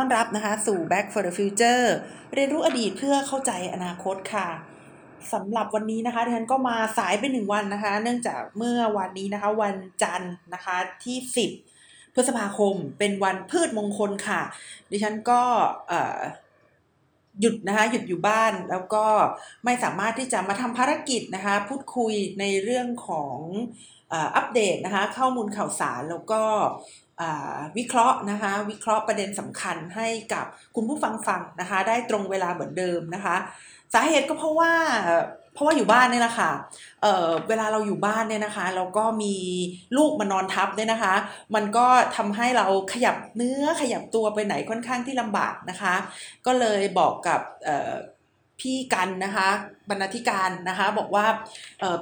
ต้อนรับนะคะสู่ Back for the Future เรียนรู้อดีตเพื่อเข้าใจอนาคตค่ะสำหรับวันนี้นะคะดิฉันก็มาสายไปหนึ่งวันนะคะ เนื่องจากเมื่อวันนี้นะคะ วันจันทร์นะคะที่ 10 พฤษภาคมเป็นวันพืชมงคลค่ะ ดิฉันก็หยุดนะคะหยุดอยู่บ้านแล้วก็ไม่สามารถที่จะมาทำภารกิจนะคะ พูดคุยในเรื่องของอัปเดตนะคะ ข้อมูลข่าวสารแล้วก็ วิเคราะห์นะคะวิเคราะห์ประเด็นสำคัญให้กับคุณผู้ฟังฟังนะคะได้ตรงเวลาเหมือนเดิมนะคะ สาเหตุก็เพราะว่าเพราะว่าอยู่บ้านเนี่ยแหละค่ะเเวลาเราอยู่บ้านเนี่ยนะคะเราก็มีลูกมานอนทับเนี่ยนะคะ มันก็ทำให้เราขยับเนื้อขยับตัวไปไหนค่อนข้างที่ลำบากนะคะ ก็เลยบอกกับพี่กันนะคะบรรณาธิการนะคะ บอกว่า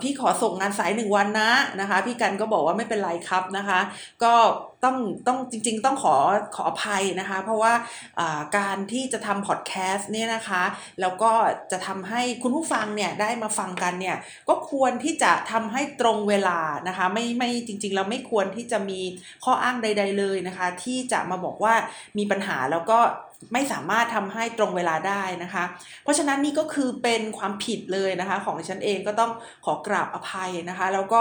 พี่ขอส่งงานสายหนึ่งวันนะนะคะ พี่กันก็บอกว่าไม่เป็นไรครับนะคะ ก็ ต้องต้องจริง ๆ ต้องขอขออภัยนะคะ เพราะว่าการที่จะทำพอดแคสต์เนี่ยนะคะ แล้วก็จะทำให้คุณผู้ฟังเนี่ยได้มาฟังกันเนี่ยก็ควรที่จะทำให้ตรงเวลานะคะ ไม่ไม่จริง ๆ เราไม่ควรที่จะมีข้ออ้างใด ๆเลยนะคะ ที่จะมาบอกว่ามีปัญหาแล้วก็ ไม่สามารถทำให้ตรงเวลาได้นะคะ เพราะฉะนั้นนี่ก็คือเป็นความผิดเลยนะคะของดิฉันเองก็ต้องขอกราบอภัยนะคะ แล้วก็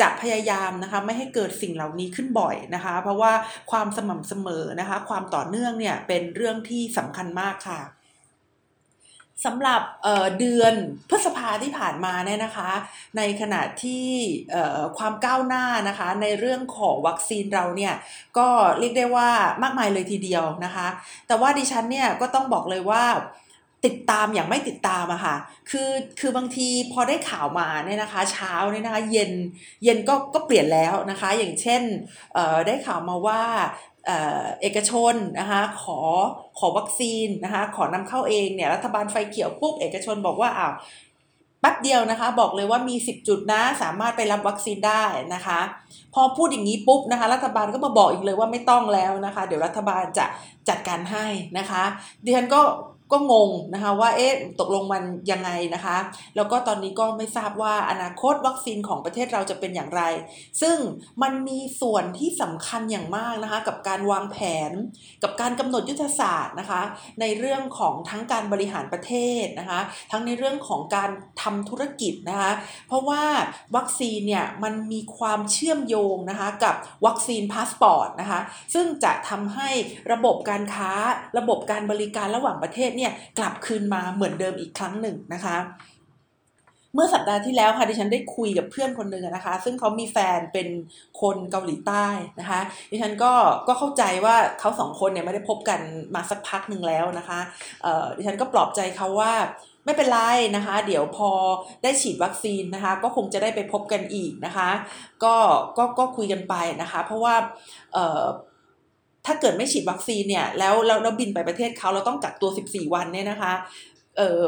จะพยายามนะคะไม่ให้เกิดสิ่งเหล่านี้ขึ้นบ่อยนะคะ เพราะว่าความสม่ำเสมอนะคะ ความต่อเนื่องเนี่ยเป็นเรื่องที่สำคัญมากค่ะ สำหรับเดือนพฤษภาที่ผ่านมาเนี่ยนะคะ ในขณะที่ความก้าวหน้านะคะ ในเรื่องของวัคซีนเราเนี่ยก็เรียกได้ว่ามากมายเลยทีเดียวนะคะ แต่ว่าดิฉันเนี่ยก็ต้องบอกเลยว่าติดตามอย่างไม่ติดตามอะค่ะ คือ คือบางทีพอได้ข่าวมาเนี่ยนะคะ เช้าเนี่ยนะคะ เย็น เย็นก็ ก็เปลี่ยนแล้วนะคะ อย่างเช่นได้ข่าวมาว่า เอกชนนะคะขอขอวัคซีนนะคะขอนำเข้าเองเนี่ยรัฐบาลไฟเขียวปุ๊บเอกชนบอกว่าอ้าวแป๊บเดียวนะคะ บอกเลยว่ามี 10 จุดนะสามารถไปรับวัคซีนได้นะคะ พอพูดอย่างนี้ปุ๊บนะคะ รัฐบาลก็มาบอกอีกเลยว่าไม่ต้องแล้วนะคะ เดี๋ยวรัฐบาลจะจัดการให้นะคะดิฉันก็ ก็งงนะคะว่าเอ๊ะตกลงมันยังไงนะคะ แล้วก็ตอนนี้ก็ไม่ทราบว่าอนาคตวัคซีนของประเทศเราจะเป็นอย่างไร ซึ่งมันมีส่วนที่สำคัญอย่างมากนะคะ กับการวางแผน กับการกำหนดยุทธศาสตร์นะคะ ในเรื่องของทั้งการบริหารประเทศนะคะ ทั้งในเรื่องของการทำธุรกิจนะคะ เพราะว่าวัคซีนเนี่ยมันมีความเชื่อมโยงนะคะกับวัคซีนพาสปอร์ตนะคะ ซึ่งจะทำให้ระบบการค้าระบบการบริการระหว่างประเทศเนี่ยกลับคืนมาเหมือนเดิมอีกครั้งหนึ่งนะคะ เมื่อสัปดาห์ที่แล้วค่ะดิฉันได้คุยกับเพื่อนคนหนึ่งนะคะ ซึ่งเขามีแฟนเป็นคนเกาหลีใต้นะคะดิฉันก็ก็เข้าใจว่าเขาสองคนเนี่ยไม่ได้พบกันมาสักพักหนึ่งแล้วนะคะดิฉันก็ปลอบใจเขาว่าไม่เป็นไรนะคะ เดี๋ยวพอได้ฉีดวัคซีนนะคะ ก็คงจะได้ไปพบกันอีกนะคะ ก็ก็ก็คุยกันไปนะคะ เพราะว่าเถ้าเกิดไม่ฉีดวัคซีนเนี่ยแล้วเราเราบินไปประเทศเขาเราต้องกักตัว 14 วันเนี่ยนะคะเออ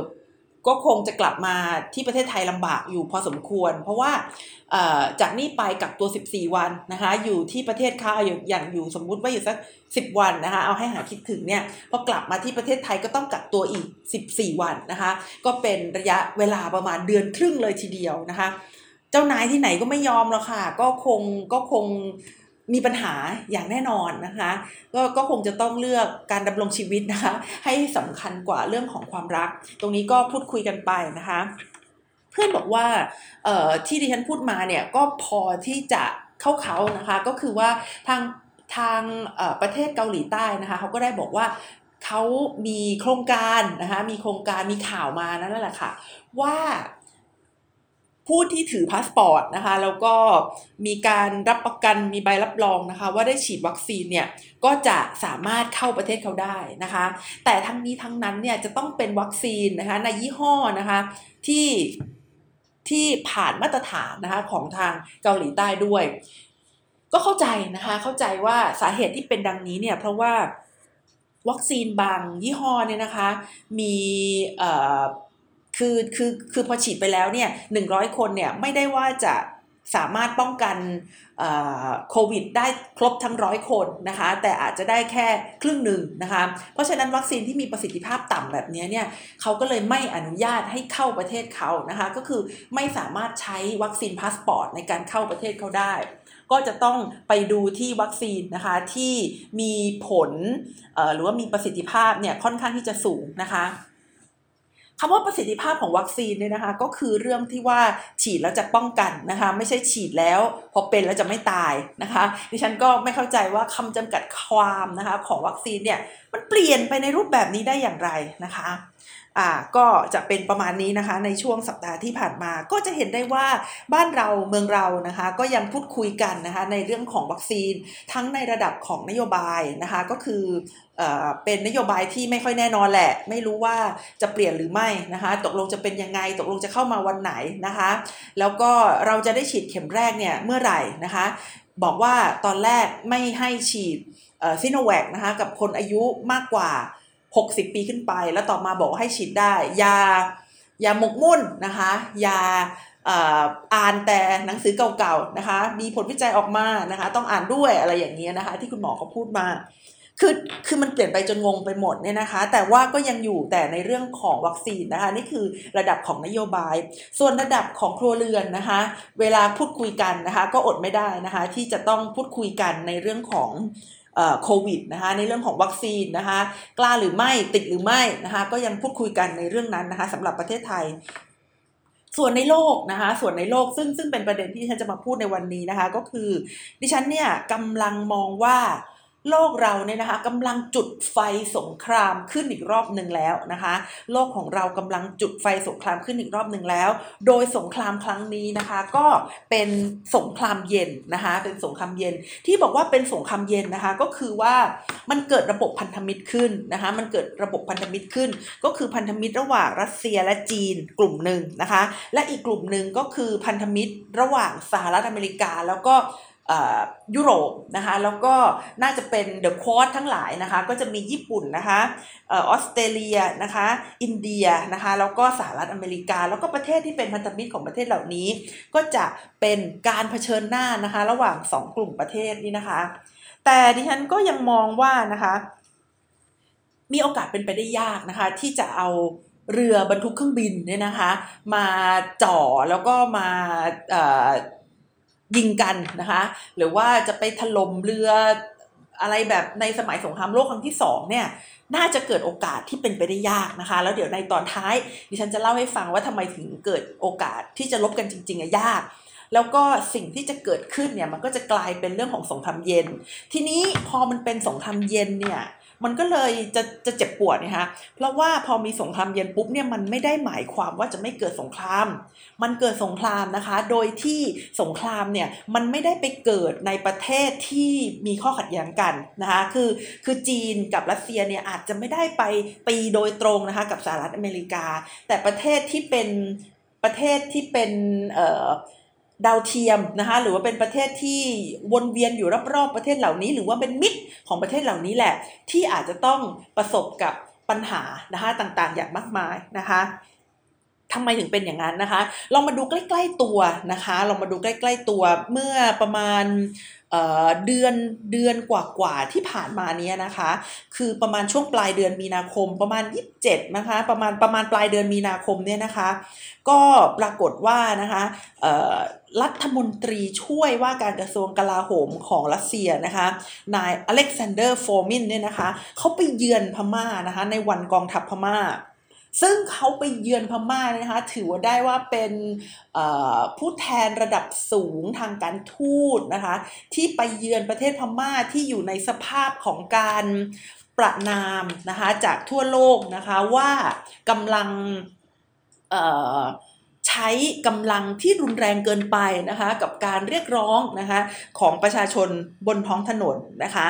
ก็คงจะกลับมาที่ประเทศไทยลำบากอยู่พอสมควร เพราะว่าจากนี้ไปกักตัว 14 วันนะคะ อยู่ที่ประเทศเขาอย่างอยู่สมมุติว่าอยู่สัก 10 วันนะคะ เอาให้หาคิดถึงเนี่ยพอกลับมาที่ประเทศไทยก็ต้องกักตัวอีก 14 วันนะคะ ก็เป็นระยะเวลาประมาณเดือนครึ่งเลยทีเดียวนะคะ เจ้านายที่ไหนก็ไม่ยอมแล้วค่ะ ก็คงก็คง มีปัญหาอย่างแน่นอนนะคะก็ก็คงจะต้องเลือกการดำรงชีวิตนะคะให้สำคัญกว่าเรื่องของความรัก ตรงนี้ก็พูดคุยกันไปนะคะ เพื่อนบอกว่าที่ดิฉันพูดมาเนี่ยก็พอที่จะเข้าเขานะคะก็คือว่าทางทางประเทศเกาหลีใต้นะคะเขาก็ได้บอกว่าเขามีโครงการนะคะมีโครงการมีข่าวมานั่นแหละค่ะว่า ผู้ที่ถือพาสปอร์ตนะคะแล้วก็มีการรับประกันมีใบรับรองนะคะ ว่าได้ฉีดวัคซีนเนี่ยก็จะสามารถเข้าประเทศเขาได้นะคะ แต่ทั้งนี้ทั้งนั้นเนี่ยจะต้องเป็นวัคซีนนะคะในยี่ห้อนะคะที่ที่ผ่านมาตรฐานนะคะของทางเกาหลีใต้ด้วย ก็เข้าใจนะคะเข้าใจว่าสาเหตุที่เป็นดังนี้เนี่ยเพราะว่าวัคซีนบางยี่ห้อเนี่ยนะคะมี คือคือคือพอฉีดไปแล้วเนี่ยหนึ่งร้อยคนเนี่ยไม่ได้ว่าจะสามารถป้องกันโควิดได้ครบทั้งร้อยคนนะคะ แต่อาจจะได้แค่ครึ่งหนึ่งนะคะ เพราะฉะนั้นวัคซีนที่มีประสิทธิภาพต่ำแบบนี้เนี่ยเขาก็เลยไม่อนุญาตให้เข้าประเทศเขานะคะ ก็คือไม่สามารถใช้วัคซีนพาสปอร์ตในการเข้าประเทศเขาได้ ก็จะต้องไปดูที่วัคซีนนะคะที่มีผลหรือว่ามีประสิทธิภาพเนี่ยค่อนข้างที่จะสูงนะคะ คำว่าประสิทธิภาพของวัคซีนเนี่ยนะคะก็คือเรื่องที่ว่าฉีดแล้วจะป้องกันนะคะไม่ใช่ฉีดแล้ว พอเป็นแล้วจะไม่ตายนะคะดิฉันก็ไม่เข้าใจว่าคำจำกัดความนะคะของวัคซีนเนี่ยมันเปลี่ยนไปในรูปแบบนี้ได้อย่างไรนะคะ อ่าก็จะเป็นประมาณนี้นะคะ ในช่วงสัปดาห์ที่ผ่านมา ก็จะเห็นได้ว่าบ้านเราเมืองเรานะคะ ก็ยังพูดคุยกันนะคะในเรื่องของวัคซีนทั้งในระดับของนโยบายนะคะ ก็คือเป็นนโยบายที่ไม่ค่อยแน่นอนแหละ ไม่รู้ว่าจะเปลี่ยนหรือไม่นะคะ ตกลงจะเป็นยังไง ตกลงจะเข้ามาวันไหนนะคะ แล้วก็เราจะได้ฉีดเข็มแรกเนี่ยเมื่อไหร่นะคะ บอกว่าตอนแรกไม่ให้ฉีดซิโนแวคนะคะกับคนอายุมากกว่า 60 ปีขึ้นไป แล้วต่อมาบอกว่าให้ฉีดได้ ยายาหมกมุ่นนะคะยาอ่านแต่หนังสือเก่าๆนะคะ มีผลวิจัยออกมานะคะ ต้องอ่านด้วยอะไรอย่างเงี้ยนะคะ ที่คุณหมอเขาพูดมาคือคือมันเปลี่ยนไปจนงงไปหมดเนี่ยนะคะ แต่ว่าก็ยังอยู่แต่ในเรื่องของวัคซีนนะคะ นี่คือระดับของนโยบาย ส่วนระดับของครัวเรือนนะคะ เวลาพูดคุยกันนะคะ ก็อดไม่ได้นะคะ ที่จะต้องพูดคุยกันในเรื่องของ โควิดนะคะในเรื่องของวัคซีนนะคะกล้าหรือไม่ติดหรือไม่นะคะก็ยังพูดคุยกันในเรื่องนั้นนะคะสำหรับประเทศไทย ส่วนในโลกนะคะส่วนในโลกซึ่งซึ่งเป็นประเด็นที่ฉันจะมาพูดในวันนี้นะคะก็คือ ดิฉันเนี่ยกำลังมองว่า โลกเราเนี่ยนะคะกำลังจุดไฟสงครามขึ้นอีกรอบหนึ่งแล้วนะคะ โลกของเรากำลังจุดไฟสงครามขึ้นอีกรอบหนึ่งแล้ว โดยสงครามครั้งนี้นะคะ ก็เป็นสงครามเย็นนะคะ เป็นสงครามเย็น ที่บอกว่าเป็นสงครามเย็นนะคะ ก็คือว่ามันเกิดระบบพันธมิตรขึ้นนะคะ มันเกิดระบบพันธมิตรขึ้น ก็คือพันธมิตรระหว่างรัสเซียและจีนกลุ่มหนึ่งนะคะ และอีกกลุ่มหนึ่งก็คือพันธมิตรระหว่างสหรัฐอเมริกาแล้วก็ ยุโรปนะคะแล้วก็น่าจะเป็นเดอะควอดทั้งหลายนะคะก็จะมีญี่ปุ่นนะคะออสเตรเลียนะคะอินเดียนะคะแล้วก็สหรัฐอเมริกา แล้วก็ประเทศที่เป็นพันธมิตรของประเทศเหล่านี้ ก็จะเป็นการเผชิญหน้านะคะระหว่าง 2 กลุ่มประเทศนี้นะคะ แต่ดิฉันก็ยังมองว่านะคะมีโอกาสเป็นไปได้ยากนะคะที่จะเอาเรือบรรทุกเครื่องบินเนี่ยนะคะมาจ่อแล้วก็มา ยิงกันนะคะ หรือว่าจะไปถล่มเรืออะไรแบบในสมัยสงครามโลกครั้งที่สองเนี่ยน่าจะเกิดโอกาสที่เป็นไปได้ยากนะคะ แล้วเดี๋ยวในตอนท้าย ดิฉันจะเล่าให้ฟังว่าทำไมถึงเกิดโอกาสที่จะลบกันจริงๆอะยาก แล้วก็สิ่งที่จะเกิดขึ้นเนี่ยมันก็จะกลายเป็นเรื่องของสงครามเย็น ทีนี้พอมันเป็นสงครามเย็นเนี่ย มันก็เลยจะจะเจ็บปวดนะคะเพราะว่าพอมีสงครามเย็นปุ๊บเนี่ยมันไม่ได้หมายความว่าจะไม่เกิดสงคราม มันเกิดสงครามนะคะ โดยที่สงครามเนี่ยมันไม่ได้ไปเกิดในประเทศที่มีข้อขัดแย้งกันนะคะคือคือจีนกับรัสเซียเนี่ยอาจจะไม่ได้ไปตีโดยตรงนะคะกับสหรัฐอเมริกา แต่ประเทศที่เป็นประเทศที่เป็นเอ่อ ดาวเทียมนะคะหรือว่าเป็นประเทศที่วนเวียนอยู่รอบๆประเทศเหล่านี้ หรือว่าเป็นมิตรของประเทศเหล่านี้แหละ ที่อาจจะต้องประสบกับปัญหานะคะต่างๆ อย่างมากมายนะคะทำไมถึงเป็นอย่างนั้นนะคะ ลองมาดูใกล้ๆตัวนะคะ ลองมาดูใกล้ๆตัวเมื่อประมาณเดือนเดือนกว่าๆที่ผ่านมานี้นะคะ คือประมาณช่วงปลายเดือนมีนาคม ประมาณ 27 นะคะ ประมาณประมาณปลายเดือนมีนาคมเนี่ยนะคะ ก็ปรากฏว่านะคะ รัฐมนตรีช่วยว่าการกระทรวงกลาโหมของรัสเซียนะคะนายอเล็กซานเดอร์โฟมินเนี่ยนะคะเขาไปเยือนพม่านะคะในวันกองทัพพม่า ซึ่งเขาไปเยือนพม่านะคะถือว่าได้ว่าเป็นผู้แทนระดับสูงทางการทูตนะคะที่ไปเยือนประเทศพม่าที่อยู่ในสภาพของการประนามนะคะจากทั่วโลกนะคะว่ากำลัง ใช้กำลังที่รุนแรงเกินไปนะคะ กับการเรียกร้องนะคะของประชาชนบนท้องถนนนะคะ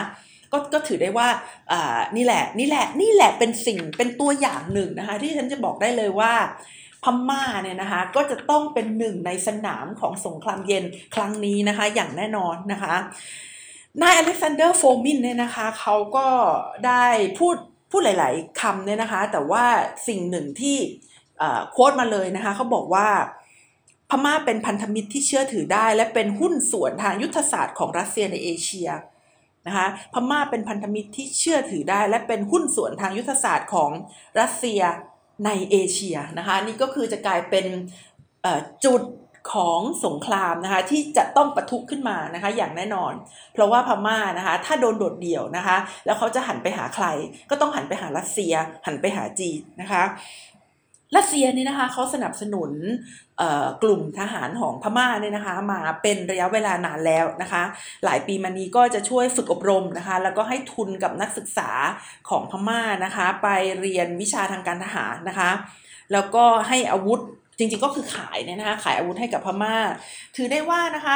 ก็ก็ถือได้ว่าอ่านี่แหละนี่แหละนี่แหละเป็นสิ่งเป็นตัวอย่างหนึ่งนะคะที่ฉันจะบอกได้เลยว่าพม่าเนี่ยนะคะก็จะต้องเป็นหนึ่งในสนามของสงครามเย็นครั้งนี้นะคะอย่างแน่นอนนะคะนายอเล็กซานเดอร์โฟมินเนี่ยนะคะเขาก็ได้พูดพูดหลาย ๆคำเนี่ยนะคะ แต่ว่าสิ่งหนึ่งที่ quote มาเลยนะคะเขาบอกว่าพม่าเป็นพันธมิตรที่เชื่อถือได้ และเป็นหุ้นส่วนทางยุทธศาสตร์ของรัสเซียในเอเชียนะคะพม่าเป็นพันธมิตรที่เชื่อถือได้ และเป็นหุ้นส่วนทางยุทธศาสตร์ของรัสเซียในเอเชียนะคะนี่ก็คือจะกลายเป็นจุดของสงครามนะคะที่จะต้องปะทุขึ้นมานะคะอย่างแน่นอน เพราะว่าพม่านะคะถ้าโดนโดดเดี่ยวนะคะแล้วเขาจะหันไปหาใคร ก็ต้องหันไปหารัสเซีย หันไปหาจีนนะคะ รัสเซียเนี่ยนะคะเขาสนับสนุนกลุ่มทหารของพม่าเนี่ยนะคะ มาเป็นระยะเวลานานแล้วนะคะ หลายปีมานี้ก็จะช่วยฝึกอบรมนะคะ แล้วก็ให้ทุนกับนักศึกษาของพม่านะคะ ไปเรียนวิชาทางการทหารนะคะ แล้วก็ให้อาวุธจริงๆก็คือขายเนี่ยนะคะขายอาวุธให้กับพม่า ถือได้ว่านะคะ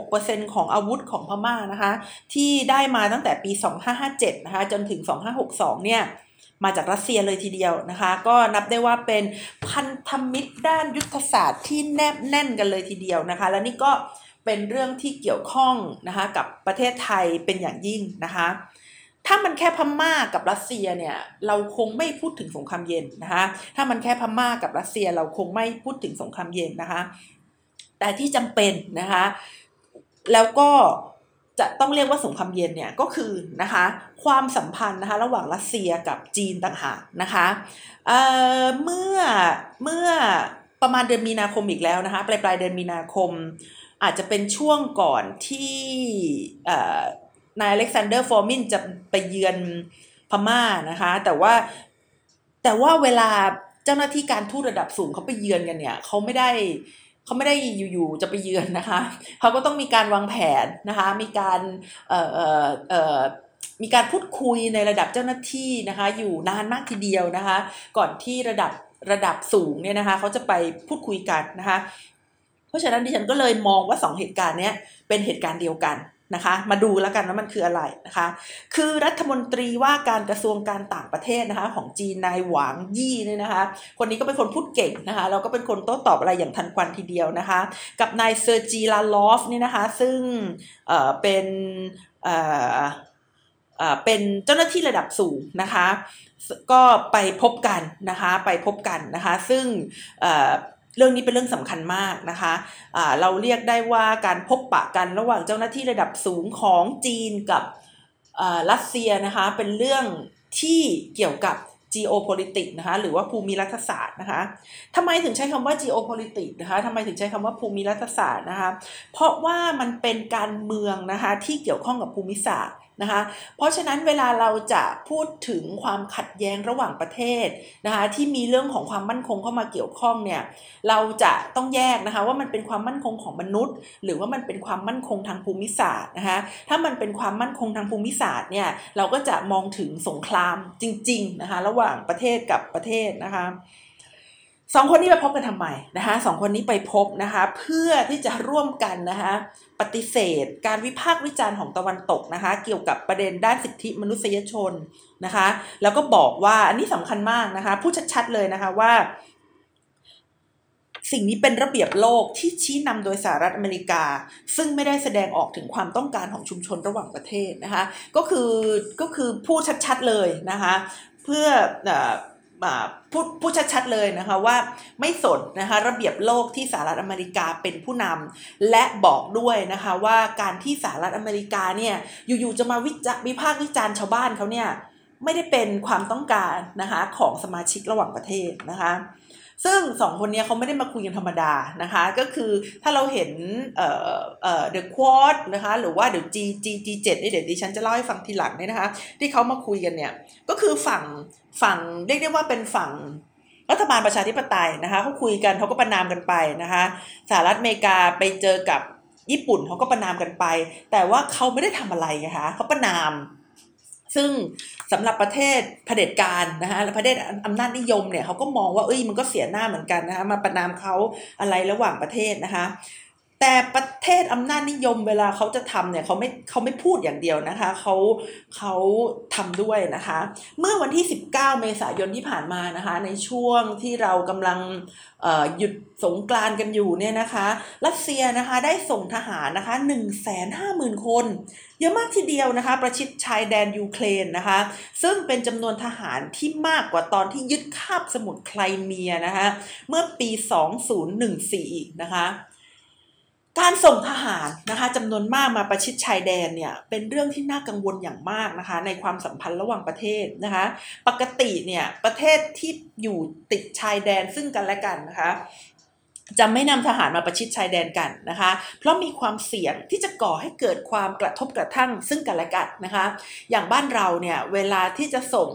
16%ของอาวุธของพม่านะคะ ที่ได้มาตั้งแต่ปี 2557 นะคะ จนถึง 2562 เนี่ย มาจากรัสเซียเลยทีเดียวนะคะ ก็นับได้ว่าเป็นพันธมิตรด้านยุทธศาสตร์ที่แนบแน่นกันเลยทีเดียวนะคะ และนี่ก็เป็นเรื่องที่เกี่ยวข้องนะคะกับประเทศไทยเป็นอย่างยิ่งนะคะ ถ้ามันแค่พม่ากับรัสเซียเนี่ยเราคงไม่พูดถึงสงครามเย็นนะคะ ถ้ามันแค่พม่ากับรัสเซียเราคงไม่พูดถึงสงครามเย็นนะคะ แต่ที่จำเป็นนะคะ แล้วก็ จะต้องเรียกว่าสงครามเย็นเนี่ยก็คือนะคะความสัมพันธ์นะคะระหว่างรัสเซียกับจีนต่างหากนะคะเเมื่อเมื่อประมาณเดือนมีนาคมอีกแล้วนะคะปลายปลายเดือนมีนาคม อาจจะเป็นช่วงก่อนที่นายอเล็กซานเดอร์ฟอร์มินจะไปเยือนพม่านะคะแต่ว่าแต่ว่าเวลาเจ้าหน้าที่การทูตระดับสูงเขาไปเยือนกันเนี่ยเขาไม่ได้ เขาไม่ได้อยู่ๆจะไปเยือนนะคะเขาก็ต้องมีการวางแผนนะคะมีการเอ่อเอ่อเอ่อมีการพูดคุยในระดับเจ้าหน้าที่นะคะอยู่นานมากทีเดียวนะคะก่อนที่ระดับระดับสูงเนี่ยนะคะเขาจะไปพูดคุยกันนะคะ เพราะฉะนั้นดิฉันก็เลยมองว่า 2 เหตุการณ์นี้เป็นเหตุการณ์เดียวกัน นะคะ มาดูแล้วกันว่ามันคืออะไรนะคะ คือรัฐมนตรีว่าการกระทรวงการต่างประเทศนะคะของจีนนายหวางยี่เนี่ยนะคะ คนนี้ก็เป็นคนพูดเก่งนะคะแล้วก็เป็นคนโต้ตอบอะไรอย่างทันควันทีเดียวนะคะ กับนายเซอร์จีลาลอฟนี่นะคะ ซึ่งเอ่อเป็นเอ่อเป็นเจ้าหน้าที่ระดับสูงนะคะ ก็ไปพบกันนะคะ ไปพบกันนะคะ ซึ่ง เรื่องนี้เป็นเรื่องสำคัญมากนะคะะเราเรียกได้ว่าการพบปะกันระหว่างเจ้าหน้าที่ระดับสูงของจีนกับรัสเซียนะคะเป็นเรื่องที่เกี่ยวกับ geopolitics นะคะหรือว่าภูมิรัฐศาสตร์นะคะทำไมถึงใช้คำว่า geopolitics นะคะทำไมถึงใช้คำว่าภูมิรัฐศาสตร์นะคะเพราะว่ามันเป็นการเมืองนะคะที่เกี่ยวข้องกับภูมิศาสตร์ นะคะเพราะฉะนั้นเวลาเราจะพูดถึงความขัดแย้งระหว่างประเทศนะคะที่มีเรื่องของความมั่นคงเข้ามาเกี่ยวข้องเนี่ยเราจะต้องแยกนะคะว่ามันเป็นความมั่นคงของมนุษย์ หรือว่ามันเป็นความมั่นคงทางภูมิศาสตร์นะคะถ้ามันเป็นความมั่นคงทางภูมิศาสตร์เนี่ยเราก็จะมองถึงสงครามจริงๆนะคะระหว่างประเทศกับประเทศนะคะ สองคนนี้ไปพบกันทำไมนะคะสองคนนี้ไปพบนะคะ เพื่อที่จะร่วมกันนะคะปฏิเสธ การวิพากษ์วิจารณ์ของตะวันตกนะคะ เกี่ยวกับประเด็นด้านสิทธิมนุษยชนนะคะ แล้วก็บอกว่าอันนี้สำคัญมากนะคะพูดชัดๆเลยนะคะว่า สิ่งนี้เป็นระเบียบโลกที่ชี้นำโดยสหรัฐอเมริกา ซึ่งไม่ได้แสดงออกถึงความต้องการของชุมชนระหว่างประเทศนะคะ ก็คือก็คือพูดชัดๆเลยนะคะ เพื่อ พูดพูดชัดๆเลยนะคะว่าไม่สนนะคะระเบียบโลกที่สหรัฐอเมริกาเป็นผู้นำและบอกด้วยนะคะว่าการที่สหรัฐอเมริกาเนี่ยอยู่ๆจะมาวิจารวิพากษ์วิจารณ์ชาวบ้านเขาเนี่ยไม่ได้เป็นความต้องการนะคะของสมาชิกระหว่างประเทศนะคะ ซึ่งสองคนนี้เขาไม่ได้มาคุยกันธรรมดานะคะ ก็คือถ้าเราเห็นเอ่อเอ่อ The Quad นะคะ หรือว่าเดี๋ยว G G G 7นี่เดี๋ยวดิฉันจะเล่าให้ฟังทีหลังเนี่ยนะคะ ที่เขามาคุยกันเนี่ย ก็คือฝั่งฝั่งเรียกได้ว่าเป็นฝั่งรัฐบาลประชาธิปไตยนะคะเขาคุยกันเขาก็ประนามกันไปนะคะสหรัฐอเมริกาไปเจอกับญี่ปุ่นเขาก็ประนามกันไป แต่ว่าเขาไม่ได้ทำอะไรนะคะเขาประนาม ซึ่งสำหรับประเทศเผด็จการนะคะและประเทศอำนาจนิยมเนี่ยเขาก็มองว่าเอ้ยมันก็เสียหน้าเหมือนกันนะคะมาประนามเขาอะไรระหว่างประเทศนะคะ แต่ประเทศอำนาจนิยมเวลาเขาจะทำเนี่ยเขาไม่เขาไม่พูดอย่างเดียวนะคะเขาเขาทำด้วยนะคะ เมื่อวันที่ 19 เมษายนที่ผ่านมานะคะ ในช่วงที่เรากำลังหยุดสงกรานกันอยู่เนี่ยนะคะ รัสเซียนะคะได้ส่งทหารนะคะ 1 5 0 0 0 0 คน เยอะมากทีเดียวนะคะ ประชิดชายแดนยูเครนนะคะ ซึ่งเป็นจำนวนทหารที่มากกว่าตอนที่ยึดคาบสมุทรไคลเมียนะคะ เมื่อปี 2014 อีกนะคะ การส่งทหารนะคะจำนวนมากมาประชิดชายแดนเนี่ยเป็นเรื่องที่น่ากังวลอย่างมากนะคะ ในความสัมพันธ์ระหว่างประเทศนะคะ ปกติเนี่ยประเทศที่อยู่ติดชายแดนซึ่งกันและกันนะคะจะไม่นำทหารมาประชิดชายแดนกันนะคะ เพราะมีความเสี่ยงที่จะก่อให้เกิดความกระทบกระทั่งซึ่งกันและกันนะคะ อย่างบ้านเราเนี่ยเวลาที่จะส่ง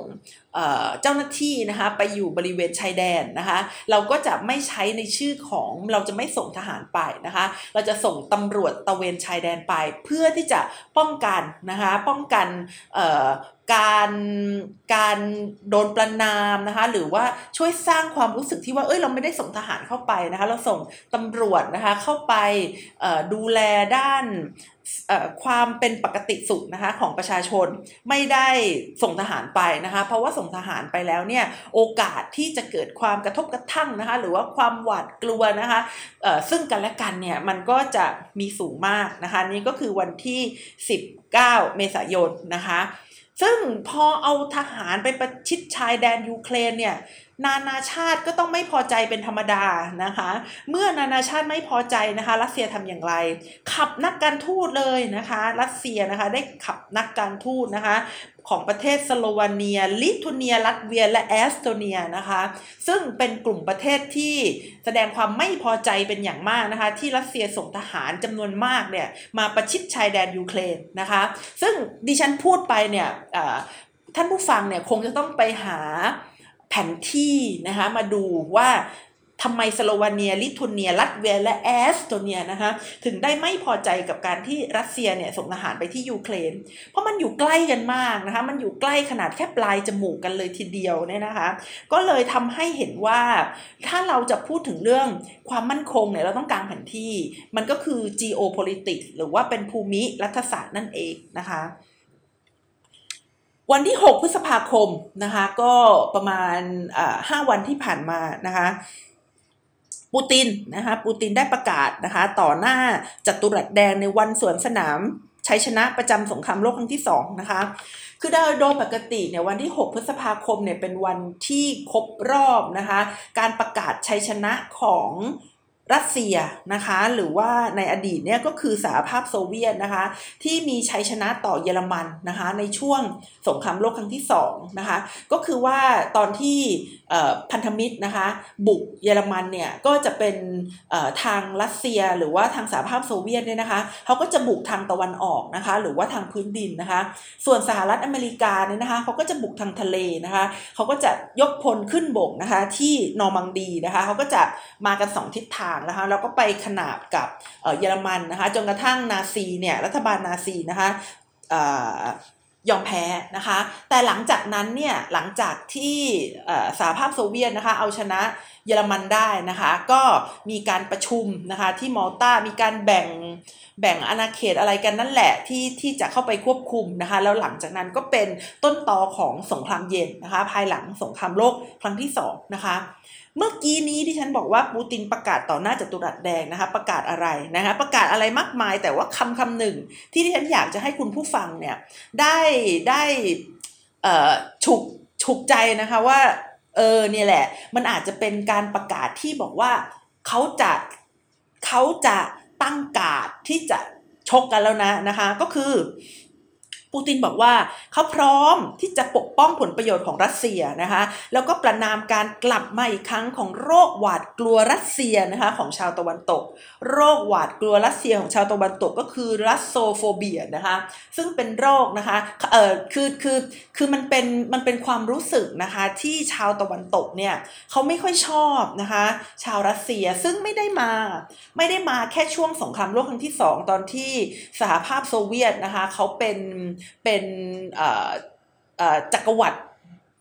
เจ้าหน้าที่นะคะไปอยู่บริเวณชายแดนนะคะเราก็จะไม่ใช้ในชื่อของเราจะไม่ส่งทหารไปนะคะเราจะส่งตำรวจตะเวนชายแดนไป เพื่อที่จะป้องกันนะคะป้องกันการการโดนประนามนะคะหรือว่าช่วยสร้างความรู้สึกที่ว่าเอ้ยเราไม่ได้ส่งทหารเข้าไปนะคะเราส่งตำรวจนะคะเข้าไปดูแลด้าน ความเป็นปกติสุขนะคะของประชาชนไม่ได้ส่งทหารไปนะคะเพราะว่าส่งทหารไปแล้วเนี่ยโอกาสที่จะเกิดความกระทบกระทั่งนะคะหรือว่าความหวาดกลัวนะคะซึ่งกันและกันเนี่ยมันก็จะมีสูงมากนะคะนี่ก็คือวันที่ 19 เมษายนนะคะซึ่งพอเอาทหารไปประชิดชายแดนยูเครนเนี่ย นานาชาติก็ต้องไม่พอใจเป็นธรรมดานะคะ เมื่อนานาชาติไม่พอใจนะคะ รัสเซียทำอย่างไร ขับนักการทูตเลยนะคะ รัสเซียนะคะได้ขับนักการทูตนะคะของประเทศสโลวาเนีย ลิทัวเนีย ลัตเวีย และเอสโตเนียนะคะ ซึ่งเป็นกลุ่มประเทศที่แสดงความไม่พอใจเป็นอย่างมากนะคะ ที่รัสเซียส่งทหารจำนวนมากเนี่ยมาประชิดชายแดนยูเครนนะคะ ซึ่งดิฉันพูดไปเนี่ยท่านผู้ฟังเนี่ยคงจะต้องไปหา แผนที่นะคะมาดูว่าทำไมสโลวาเนีย ลิทัวเนีย ลัตเวีย และเอสโตเนียนะคะถึงได้ไม่พอใจกับการที่รัสเซียเนี่ยส่งทหารไปที่ยูเครน เพราะมันอยู่ใกล้กันมากนะคะ มันอยู่ใกล้ขนาดแค่ปลายจมูกกันเลยทีเดียวเนี่ยนะคะ ก็เลยทำให้เห็นว่าถ้าเราจะพูดถึงเรื่องความมั่นคงเนี่ยเราต้องการแผนที่ มันก็คือ geopolitics หรือว่าเป็นภูมิรัฐศาสตร์นั่นเองนะคะ วันที่ 6 พฤษภาคมนะคะก็ประมาณห้าวันที่ผ่านมานะคะปูตินนะคะปูตินได้ประกาศนะคะต่อหน้าจัตุรัสแดงในวันสวนสนามชัยชนะประจำสงครามโลกครั้งที่2นะคะคือโดยปกติเนี่ยวันที่ 6 พฤษภาคมเนี่ยเป็นวันที่ครบรอบนะคะการประกาศชัยชนะของ รัสเซียนะคะหรือว่าในอดีตเนี่ยก็คือสหภาพโซเวียตนะคะที่มีชัยชนะต่อเยอรมันนะคะในช่วงสงครามโลกครั้งที่2นะคะก็คือว่าตอนที่ พันธมิตรนะคะบุกเยอรมันเนี่ยก็จะเป็นทางรัสเซียหรือว่าทางสหภาพโซเวียตเนี่ยนะคะเขาก็จะบุกทางตะวันออกนะคะหรือว่าทางพื้นดินนะคะส่วนสหรัฐอเมริกาเนี่ยนะคะเขาก็จะบุกทางทะเลนะคะเขาก็จะยกพลขึ้นบกนะคะที่นอร์มังดีนะคะเขาก็จะมากัน 2 ทิศทางนะคะแล้วก็ไปขนาบกับเยอรมันนะคะจนกระทั่งนาซีเนี่ยรัฐบาลนาซีนะคะ ยอมแพ้นะคะ แต่หลังจากนั้นเนี่ยหลังจากที่สหภาพโซเวียตนะคะเอาชนะเยอรมันได้นะคะ ก็มีการประชุมนะคะที่มอลตามีการแบ่งแบ่งอาณาเขตอะไรกันนั่นแหละที่ที่จะเข้าไปควบคุมนะคะ แล้วหลังจากนั้นก็เป็นต้นตอของสงครามเย็นนะคะ ภายหลังสงครามโลกครั้งที่2นะคะ เมื่อกี้นี้ที่ฉันบอกว่าปูตินประกาศต่อหน้าจัตุรัสแดงนะคะ ประกาศอะไรนะคะประกาศอะไรมากมาย แต่ว่าคำคำหนึ่ง ที่ที่ฉันอยากจะให้คุณผู้ฟังเนี่ยได้ได้ฉุกฉุกใจนะคะว่าเออเนี่ยแหละ มันอาจจะเป็นการประกาศที่บอกว่าเขาจะเขาจะตั้งกาดที่จะชกกันแล้วนะนะคะ ก็คือ ปูตินบอกว่าเขาพร้อมที่จะปกป้องผลประโยชน์ของรัสเซียนะคะแล้วก็ประนามการกลับมาอีกครั้งของโรคหวาดกลัวรัสเซียนะคะของชาวตะวันตก โรคหวาดกลัวรัสเซียของชาวตะวันตกก็คือ Russophobia นะคะซึ่งเป็นโรคนะคะเออคือคือคือมันเป็นมันเป็นความรู้สึกนะคะที่ชาวตะวันตกเนี่ยเขาไม่ค่อยชอบนะคะชาวรัสเซียซึ่งไม่ได้มาไม่ได้มาแค่ช่วงสงครามโลกครั้งที่ 2 ตอนที่สหภาพโซเวียตนะคะเขาเป็นเป็นจักรวรรดิ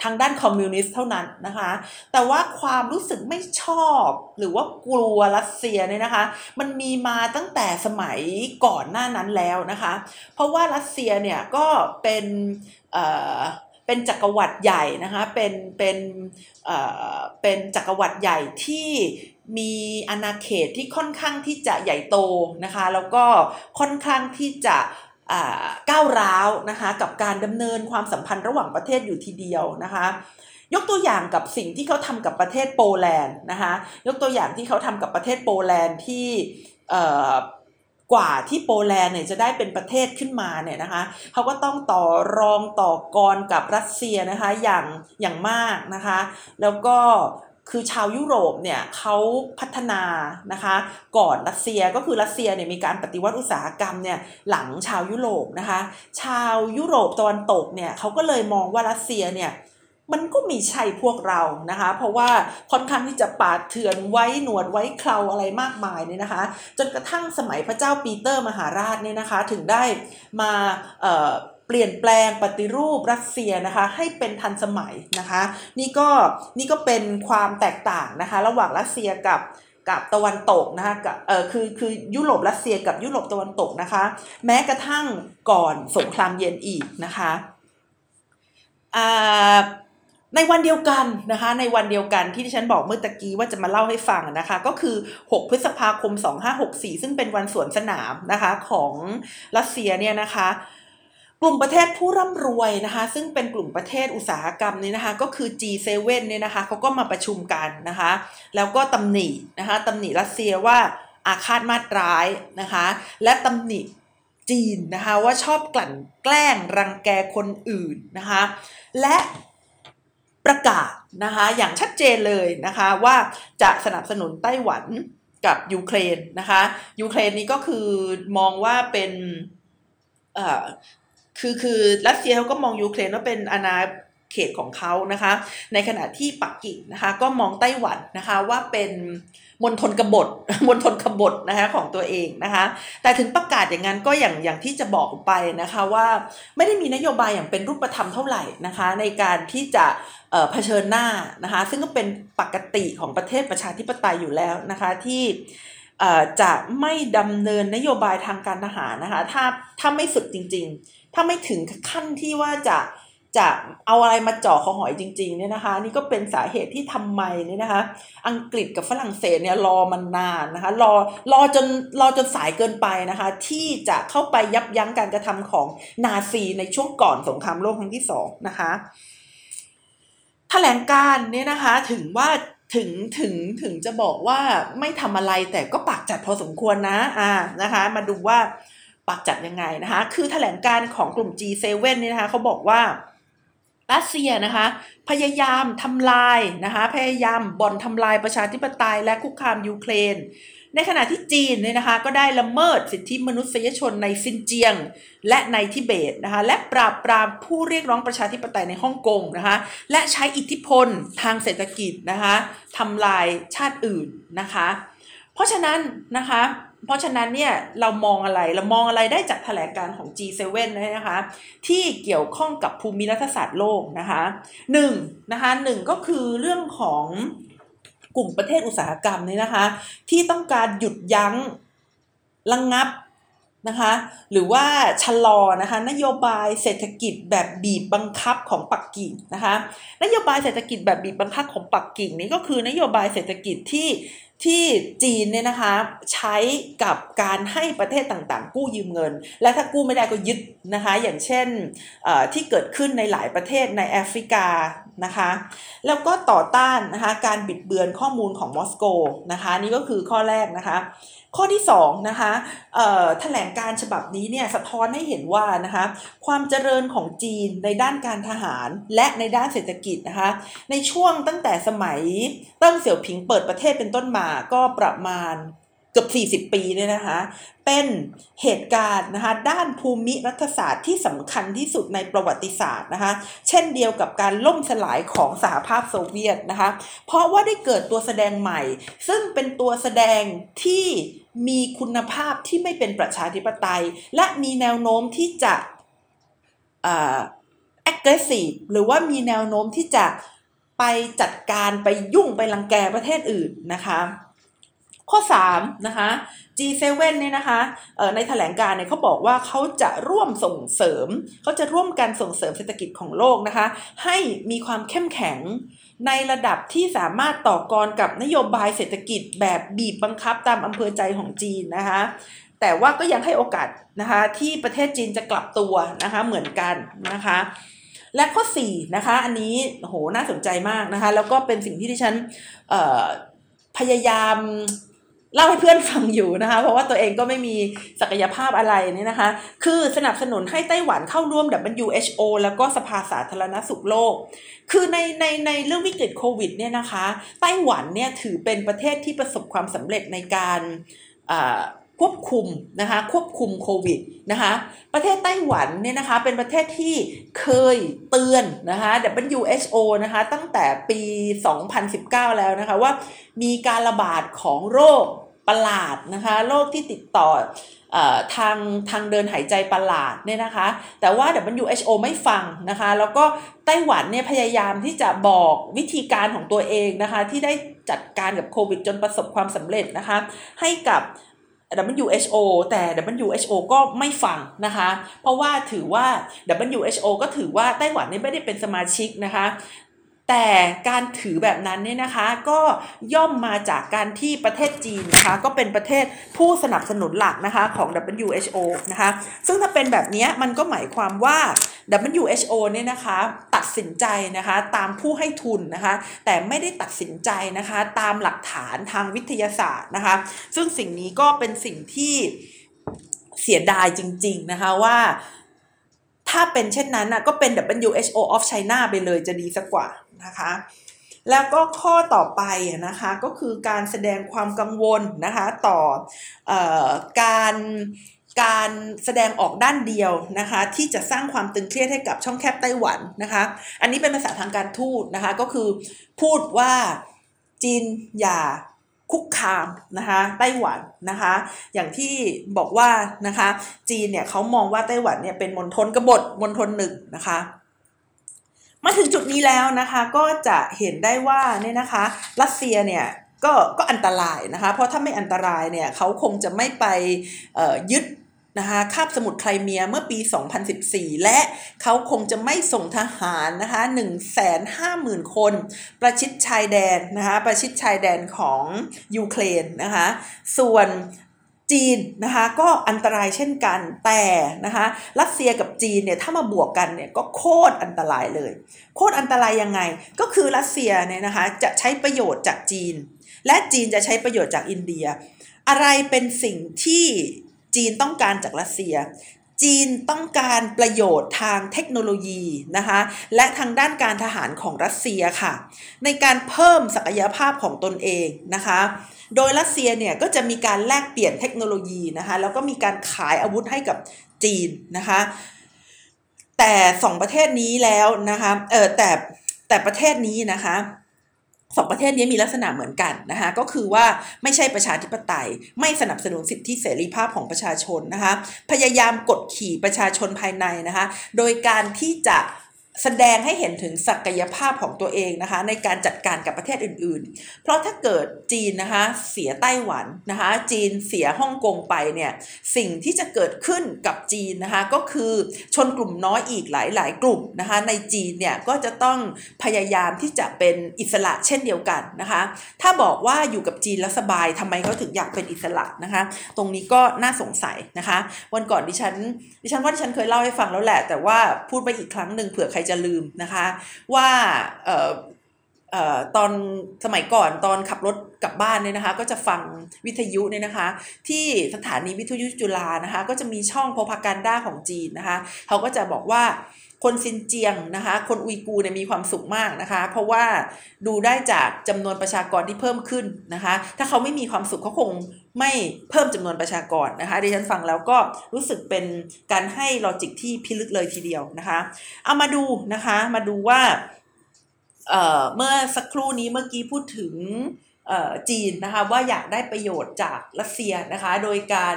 ทางด้านคอมมิวนิสต์เท่านั้นนะคะ แต่ว่าความรู้สึกไม่ชอบหรือว่ากลัวรัสเซียเนี่ยนะคะ มันมีมาตั้งแต่สมัยก่อนหน้านั้นแล้วนะคะ เพราะว่ารัสเซียเนี่ยก็เป็นเป็นจักรวรรดิใหญ่นะคะ เป็นเป็นเป็นจักรวรรดิใหญ่ที่มีอาณาเขตที่ค่อนข้างที่จะใหญ่โตนะคะ แล้วก็ค่อนข้างที่จะ ก้าวร้าวนะคะกับการดำเนินความสัมพันธ์ระหว่างประเทศอยู่ทีเดียวนะคะยกตัวอย่างกับสิ่งที่เขาทำกับประเทศโปแลนด์นะคะยกตัวอย่างที่เขาทำกับประเทศโปแลนด์ที่กว่าที่โปแลนด์เนี่ยจะได้เป็นประเทศขึ้นมาเนี่ยนะคะเขาก็ต้องต่อรองต่อกรกับรัสเซียนะคะอย่างอย่างมากนะคะ แล้วก็ คือชาวยุโรปเนี่ยเขาพัฒนานะคะก่อนรัสเซียก็คือรัสเซียเนี่ยมีการปฏิวัติอุตสาหกรรมเนี่ยหลังชาวยุโรปนะคะชาวยุโรปตะวันตกเนี่ยเขาก็เลยมองว่ารัสเซียเนี่ยมันก็มิใช่พวกเรานะคะ เพราะว่าค่อนข้างที่จะป่าเถื่อนไว้หนวดไว้เคราอะไรมากมายเนี่ยนะคะ จนกระทั่งสมัยพระเจ้าปีเตอร์มหาราชเนี่ยนะคะถึงได้มาเปลี่ยนแปลงปฏิรูปรัสเซียนะคะให้เป็นทันสมัยนะคะนี่ก็นี่ก็เป็นความแตกต่างนะคะระหว่างรัสเซียกับกับตะวันตกนะคะกับเออคือคือยุโรปรัสเซียกับยุโรปตะวันตกนะคะ แม้กระทั่งก่อนสงครามเย็นอีกนะคะในวันเดียวกันนะคะในวันเดียวกันที่ที่ฉันบอกเมื่อตะกี้ว่าจะมาเล่าให้ฟังนะคะ ก็คือ 6 พฤษภาคม 2564 ซึ่งเป็นวันสวนสนามนะคะของรัสเซียเนี่ยนะคะ กลุ่มประเทศผู้ร่ำรวยนะคะซึ่งเป็นกลุ่มประเทศอุตสาหกรรมนี้นะคะก็คือ G7 เนี่ยนะคะเขาก็มาประชุมกันนะคะแล้วก็ตำหนินะคะตำหนิรัสเซียว่าอาฆาตมาดร้ายนะคะและตำหนิจีนนะคะว่าชอบกลั่นแกล้งรังแกคนอื่นนะคะและประกาศนะคะอย่างชัดเจนเลยนะคะว่าจะสนับสนุนไต้หวันกับยูเครนนะคะยูเครนนี้ก็คือมองว่าเป็น คือคือรัสเซียเขาก็มองยูเครนว่าเป็นอาณาเขตของเขานะคะ ในขณะที่ปักกิ่งนะคะ ก็มองไต้หวันนะคะว่าเป็นมณฑลกบฏมณฑลกบฏนะคะของตัวเองนะคะ แต่ถึงประกาศอย่างนั้นก็อย่างอย่างที่จะบอกไปนะคะว่าไม่ได้มีนโยบายอย่างเป็นรูปธรรมเท่าไหร่นะคะ ในการที่จะเผชิญหน้านะคะ ซึ่งก็เป็นปกติของประเทศประชาธิปไตยอยู่แล้วนะคะที่ จะไม่ดำเนินนโยบายทางการทหารนะคะ ถ้าถ้าไม่สุดจริง ๆ ถ้าไม่ถึงขั้นที่ว่าจะจะเอาอะไรมาเจาะคอหอยจริง ๆเนี่ยนะคะ นี่ก็เป็นสาเหตุที่ทำไมเนี่ยนะคะ อังกฤษกับฝรั่งเศสเนี่ยรอมันนานนะคะ รอรอจนรอจนสายเกินไปนะคะ ที่จะเข้าไปยับยั้งการกระทำของนาซีในช่วงก่อนสงครามโลกครั้งที่สองนะคะแถลงการเนี่ยนะคะถึงว่า ถึงถึงถึงจะบอกว่าไม่ทำอะไรแต่ก็ปากจัดพอสมควรนะอ่านะคะ มาดูว่าปากจัดยังไงนะคะ คือแถลงการของกลุ่ม G7 เนี่ยนะคะเขาบอกว่ารัสเซียนะคะ พยายามทำลายนะคะ พยายามบ่อนทำลายประชาธิปไตยและคุกคามยูเครน ในขณะที่จีนเนี่ยนะคะก็ได้ละเมิดสิทธิมนุษยชนในซินเจียง และในทิเบตนะคะและปราบปรามผู้เรียกร้องประชาธิปไตยในฮ่องกงนะคะและใช้อิทธิพลทางเศรษฐกิจนะคะทำลายชาติอื่นนะคะ เพราะฉะนั้นนะคะเพราะฉะนั้นเนี่ยเรามองอะไรเรามองอะไรได้จากแถลงการของ G7 นะคะ ที่เกี่ยวข้องกับภูมิรัฐศาสตร์โลกนะคะหนึ่งนะคะหนึ่งก็คือเรื่องของ กลุ่มประเทศอุตสาหกรรมนี่นะคะ ที่ต้องการหยุดยั้งระงงับนะคะหรือว่าชะลอนะคะนโยบายเศรษฐกิจแบบบีบบังคับของปักกิ่งนะคะนโยบายเศรษฐกิจแบบบีบบังคับของปักกิ่งนี้ก็คือนโยบายเศรษฐกิจที่ที่จีนเนี่ยนะคะใช้กับการให้ประเทศต่างๆ กู้ยืมเงิน และถ้ากู้ไม่ได้ก็ยึดนะคะอย่างเช่นที่เกิดขึ้นในหลายประเทศในแอฟริกา นะคะ แล้วก็ต่อต้านนะคะการบิดเบือนข้อมูลของมอสโกนะคะนี่ก็คือข้อแรกนะคะ ข้อที่2นะคะแถลงการฉบับนี้เนี่ยสะท้อนให้เห็นว่านะคะความเจริญของจีนในด้านการทหารและในด้านเศรษฐกิจนะคะในช่วงตั้งแต่สมัยเติ้งเสี่ยวผิงเปิดประเทศเป็นต้นมาก็ประมาณ เกือบ 40 ปีเนี่ยนะคะ เป็นเหตุการณ์นะคะด้านภูมิรัฐศาสตร์ที่สำคัญที่สุดในประวัติศาสตร์นะคะ เช่นเดียวกับการล่มสลายของสหภาพโซเวียตนะคะ เพราะว่าได้เกิดตัวแสดงใหม่ ซึ่งเป็นตัวแสดงที่มีคุณภาพที่ไม่เป็นประชาธิปไตย และมีแนวโน้มที่จะ aggressive หรือว่ามีแนวโน้มที่จะไปจัดการไปยุ่งไปรังแกประเทศอื่นนะคะ ข้อ 3 นะคะ G7 เนี่ยนะคะในแถลงการเนี่ยเขาบอกว่าเขาจะร่วมส่งเสริมเขาจะร่วมกันส่งเสริมเศรษฐกิจของโลกนะคะ ให้มีความเข้มแข็งในระดับที่สามารถต่อกรกับนโยบายเศรษฐกิจแบบบีบบังคับตามอำเภอใจของจีนนะคะแต่ว่าก็ยังให้โอกาสนะคะที่ประเทศจีนจะกลับตัวนะคะเหมือนกันนะคะ และข้อ4นะคะอันนี้โหน่าสนใจมากนะคะแล้วก็เป็นสิ่งที่ที่ฉันพยายาม เล่าให้เพื่อนฟังอยู่นะคะ เพราะว่าตัวเองก็ไม่มีศักยภาพอะไรนี่นะคะ คือสนับสนุนให้ไต้หวันเข้าร่วม WHO แล้วก็สภาสาธารณสุขโลก คือในในในเรื่องวิกฤตโควิดเนี่ยนะคะ ไต้หวันเนี่ยถือเป็นประเทศที่ประสบความสำเร็จในการ ควบคุมนะคะควบคุมโควิดนะคะประเทศไต้หวันเนี่ยนะคะเป็นประเทศที่เคยเตือนนะคะ WHO นะคะตั้งแต่ปี 2019 แล้วนะคะว่ามีการระบาดของโรคประหลาดนะคะโรคที่ติดต่อทางทางเดินหายใจประหลาดเนี่ยนะคะ แต่ว่า WHO ไม่ฟังนะคะ แล้วก็ไต้หวันเนี่ยพยายามที่จะบอกวิธีการของตัวเองนะคะ ที่ได้จัดการกับโควิดจนประสบความสำเร็จนะคะ ให้กับ WHO แต่ WHO ก็ไม่ฟังนะคะ เพราะว่าถือว่า WHO ก็ถือว่าไต้หวันนี่ไม่ได้เป็นสมาชิกนะคะ แต่การถือแบบนั้นเนี่ยนะคะก็ย่อมมาจากการที่ประเทศจีนนะคะก็เป็นประเทศผู้สนับสนุนหลักนะคะของ WHO นะคะซึ่งถ้าเป็นแบบนี้มันก็หมายความว่า WHO เนี่ยนะคะตัดสินใจนะคะตามผู้ให้ทุนนะคะแต่ไม่ได้ตัดสินใจนะคะตามหลักฐานทางวิทยาศาสตร์นะคะซึ่งสิ่งนี้ก็เป็นสิ่งที่เสียดายจริง ๆนะคะว่า ถ้าเป็นเช่นนั้นนะก็เป็น WHO of China ไปเลยจะดีสักกว่านะคะแล้วก็ข้อต่อไปนะคะก็คือการแสดงความกังวลนะคะต่ออการการแสดงออกด้านเดียวนะคะที่จะสร้างความตึงเครียดให้กับช่องแคบไต้หวันนะคะอันนี้เป็นภาษาทางการทูตนะคะก็คือพูดว่าจีนอย่า คุกคามนะคะไต้หวันนะคะ อย่างที่บอกว่านะคะจีนเนี่ยเขามองว่าไต้หวันเนี่ยเป็นมณฑลกบฏมณฑลหนึ่งนะคะมาถึงจุดนี้แล้วนะคะก็จะเห็นได้ว่าเนี่ยนะคะรัสเซียเนี่ยก็ก็อันตรายนะคะเพราะถ้าไม่อันตรายเนี่ยเขาคงจะไม่ไปยึด นะคะคาบสมุทรไครเมียเมื่อปี 2014 และเขาคงจะไม่ส่งทหารนะคะ150,000 คน ประชิดชายแดนนะคะประชิดชายแดนของยูเครนนะคะส่วนจีนนะคะก็อันตรายเช่นกันแต่นะคะรัสเซียกับจีนเนี่ยถ้ามาบวกกันเนี่ยก็โคตรอันตรายเลย โคตรอันตรายยังไง ก็คือรัสเซียเนี่ยนะคะจะใช้ประโยชน์จากจีน และจีนจะใช้ประโยชน์จากอินเดีย อะไรเป็นสิ่งที่ จีนต้องการจากรัสเซีย จีนต้องการประโยชน์ทางเทคโนโลยีนะคะและทางด้านการทหารของรัสเซียค่ะ ในการเพิ่มศักยภาพของตนเองนะคะโดยรัสเซียเนี่ยก็จะมีการแลกเปลี่ยนเทคโนโลยีนะคะแล้วก็มีการขายอาวุธให้กับจีนนะคะแต่สองประเทศนี้แล้วนะคะเออแต่แต่ประเทศนี้นะคะ สองประเทศนี้มีลักษณะเหมือนกันนะคะก็คือว่าไม่ใช่ประชาธิปไตย ไม่สนับสนุนสิทธิเสรีภาพของประชาชนนะคะพยายามกดขี่ประชาชนภายในนะคะโดยการที่จะ แสดงให้เห็นถึงศักยภาพของตัวเองนะคะ ในการจัดการกับประเทศอื่นๆ เพราะถ้าเกิดจีนนะคะเสียไต้หวันนะคะ จีนเสียฮ่องกงไปเนี่ยสิ่งที่จะเกิดขึ้นกับจีนนะคะก็คือชนกลุ่มน้อยอีกหลายๆ กลุ่มนะคะ ในจีนเนี่ยก็จะต้องพยายามที่จะเป็นอิสระเช่นเดียวกันนะคะ ถ้าบอกว่าอยู่กับจีนแล้วสบายทำไมเขาถึงอยากเป็นอิสระนะคะ ตรงนี้ก็น่าสงสัยนะคะ วันก่อนดิฉันดิฉันว่าดิฉันเคยเล่าให้ฟังแล้วแหละ แต่ว่าพูดไปอีกครั้งหนึ่งเผื่อใครจะลืมนะคะ ว่า ตอนสมัยก่อนตอนขับรถกลับบ้านเนี่ยนะคะ ก็จะฟังวิทยุเนี่ยนะคะ ที่สถานีวิทยุจุฬานะคะ ก็จะมีช่องโพพาการด้าของจีนนะคะ เขาก็จะบอกว่าคนซินเจียงนะคะ คนอุยกูเนี่ยมีความสุขมากนะคะ เพราะว่าดูได้จากจำนวนประชากรที่เพิ่มขึ้นนะคะ ถ้าเขาไม่มีความสุขเขาคงไม่เพิ่มจำนวนประชากรนะคะดิฉันฟังแล้วก็รู้สึกเป็นการให้ลอจิกที่พิลึกเลยทีเดียวนะคะ เอามาดูนะคะ มาดูว่า เมื่อสักครู่นี้เมื่อกี้พูดถึงจีนนะคะว่าอยากได้ประโยชน์จากรัสเซียนะคะโดยการ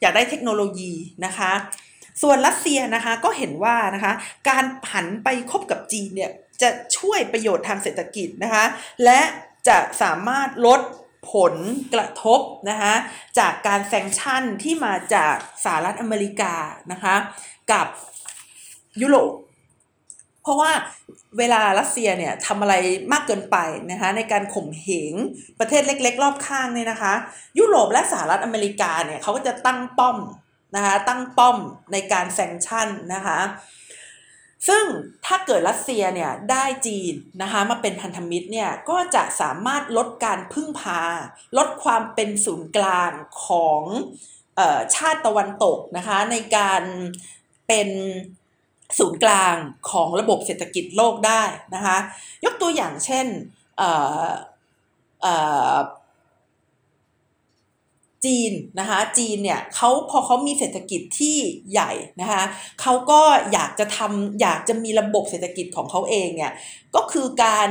อยากได้เทคโนโลยีนะคะ ส่วนรัสเซียนะคะก็เห็นว่านะคะการผันไปคบกับจีนเนี่ยจะช่วยประโยชน์ทางเศรษฐกิจนะคะและจะสามารถลดผลกระทบนะคะจากการแซงชั่นที่มาจากสหรัฐอเมริกานะคะกับยุโรปเพราะว่า เวลารัสเซียเนี่ยทำอะไรมากเกินไปนะคะในการข่มเหงประเทศเล็ก ๆ รอบข้างเนี่ยนะคะ ยุโรปและสหรัฐอเมริกาเนี่ยเขาก็จะตั้งป้อมนะคะตั้งป้อมในการแซงชั่นนะคะซึ่งถ้าเกิดรัสเซียเนี่ยได้จีนนะคะมาเป็นพันธมิตรเนี่ยก็จะสามารถลดการพึ่งพา ลดความเป็นศูนย์กลางของออชาติตะวันตกนะคะในการเป็น ศูนย์กลางของระบบเศรษฐกิจโลกได้นะคะ ยกตัวอย่างเช่น จีนนะคะจีนเนี่ยเขาพอเขามีเศรษฐกิจที่ใหญ่นะคะเขาก็อยากจะทำอยากจะมีระบบเศรษฐกิจของเขาเองเนี่ยก็คือการ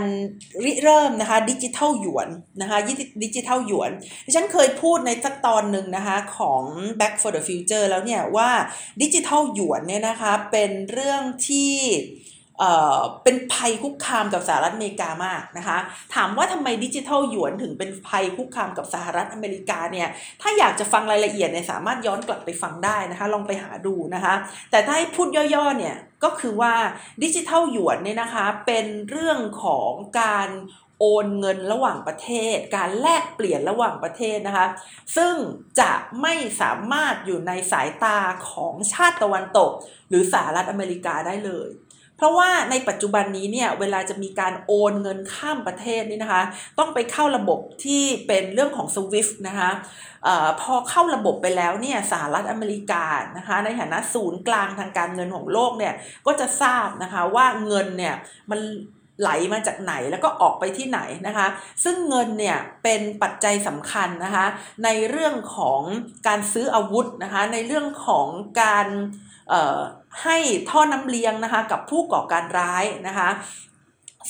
ริเริ่มนะคะดิจิทัลหยวนนะคะดิจิทัลหยวนดิฉันเคยพูดในสักตอนหนึ่งนะคะของ Back for the Future แล้วเนี่ยว่าดิจิทัลหยวนเนี่ยนะคะเป็นเรื่องที่ เป็นภัยคุกคามกับสหรัฐอเมริกามากนะคะ ถามว่าทำไมดิจิทัลหยวนถึงเป็นภัยคุกคามกับสหรัฐอเมริกาเนี่ยถ้าอยากจะฟังรายละเอียดเนี่ยสามารถย้อนกลับไปฟังได้นะคะ ลองไปหาดูนะคะ แต่ถ้าให้พูดย่อๆเนี่ยก็คือว่าดิจิทัลหยวนเนี่ยนะคะเป็นเรื่องของการโอนเงินระหว่างประเทศ การแลกเปลี่ยนระหว่างประเทศนะคะ ซึ่งจะไม่สามารถอยู่ในสายตาของชาติตะวันตก หรือสหรัฐอเมริกาได้เลย เพราะว่าในปัจจุบันนี้เนี่ยเวลาจะมีการโอนเงินข้ามประเทศนี่นะคะ ต้องไปเข้าระบบที่เป็นเรื่องของ SWIFT นะคะอพอเข้าระบบไปแล้วเนี่ยสหรัฐอเมริกานะคะในฐานะศูนย์กลางทางการเงินของโลกเนี่ยก็จะทราบนะคะว่าเงินเนี่ยมันไหลมาจากไหนแล้วก็ออกไปที่ไหนนะคะ ซึ่งเงินเนี่ยเป็นปัจจัยสำคัญนะคะ ในเรื่องของการซื้ออาวุธนะคะ ในเรื่องของการ ให้ท่อน้ำเลี้ยงนะคะกับผู้ก่อการร้ายนะคะ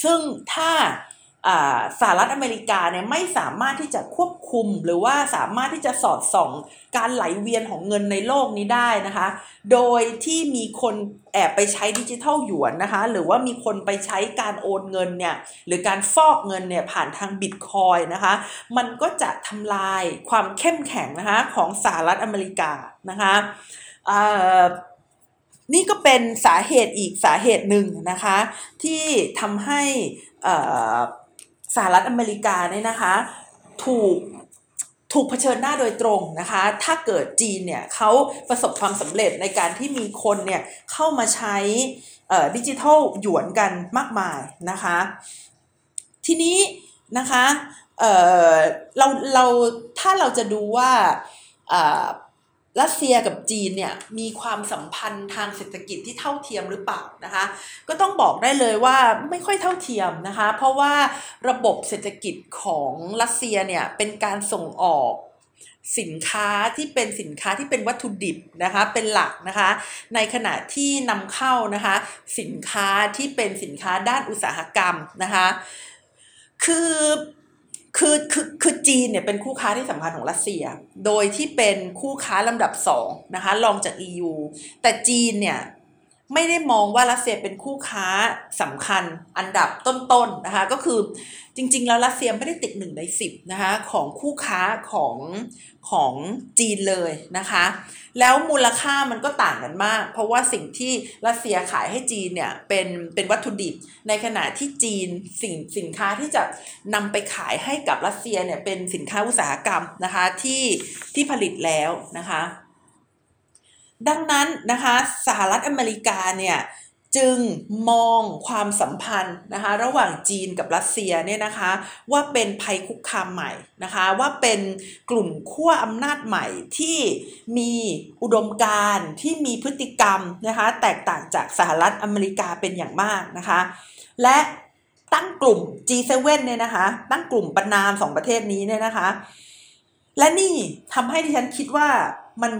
ซึ่งถ้าสหรัฐอเมริกาเนี่ยไม่สามารถที่จะควบคุมหรือว่าสามารถที่จะสอดส่องการไหลเวียนของเงินในโลกนี้ได้นะคะ โดยที่มีคนแอบไปใช้ดิจิทัลหยวนนะคะหรือว่ามีคนไปใช้การโอนเงินเนี่ยหรือการฟอกเงินเนี่ยผ่านทางบิตคอยนะคะมันก็จะทำลายความเข้มแข็งนะคะของสหรัฐอเมริกานะคะ นี่ก็เป็นสาเหตุอีกสาเหตุหนึ่งนะคะ ที่ทำให้สหรัฐอเมริกาเนี่ยนะคะถูกถูกเผชิญหน้าโดยตรงนะคะ ถ้าเกิดจีนเนี่ยเขาประสบความสำเร็จในการที่มีคนเนี่ยเข้ามาใช้ดิจิทัลหยวนกันมากมายนะคะ ทีนี้นะคะเเราเราถ้าเราจะดูว่า รัสเซียกับจีนเนี่ยมีความสัมพันธ์ทางเศรษฐกิจที่เท่าเทียมหรือเปล่านะคะ ก็ต้องบอกได้เลยว่าไม่ค่อยเท่าเทียมนะคะ เพราะว่าระบบเศรษฐกิจของรัสเซียเนี่ยเป็นการส่งออกสินค้าที่เป็นสินค้าที่เป็นวัตถุดิบนะคะเป็นหลักนะคะ ในขณะที่นำเข้านะคะ สินค้าที่เป็นสินค้าด้านอุตสาหกรรมนะคะ คือ คือคือคือจีนเนี่ยเป็นคู่ค้าที่สำคัญของรัสเซีย โดยที่เป็นคู่ค้าลำดับสองนะคะรองจาก EU แต่จีนเนี่ย ไม่ได้มองว่ารัสเซียเป็นคู่ค้าสำคัญอันดับต้นๆนนะคะก็คือจริงๆ แล้วรัสเซียไม่ได้ติดหนึ่งในสิบนะคะของคู่ค้าของของจีนเลยนะคะ แล้วมูลค่ามันก็ต่างกันมาก เพราะว่าสิ่งที่รัสเซียขายให้จีนเนี่ยเป็นเป็นวัตถุดิบ ในขณะที่จีนสิ่งสินค้าที่จะนำไปขายให้กับรัสเซียเนี่ยเป็นสินค้าอุตสาหกรรมนะคะที่ที่ผลิตแล้วนะคะ ดังนั้นนะคะสหรัฐอเมริกาเนี่ยจึงมองความสัมพันธ์นะคะระหว่างจีนกับรัสเซียเนี่ยนะคะว่าเป็นภัยคุกคามใหม่นะคะว่าเป็นกลุ่มขั้วอำนาจใหม่ที่มีอุดมการณ์ที่มีพฤติกรรมนะคะแตกต่างจากสหรัฐอเมริกาเป็นอย่างมากนะคะและตั้งกลุ่ม G7 เนี่ยนะคะตั้งกลุ่มปนามสองประเทศนี้เนี่ยนะคะและนี่ทำให้ดิฉันคิดว่ามัน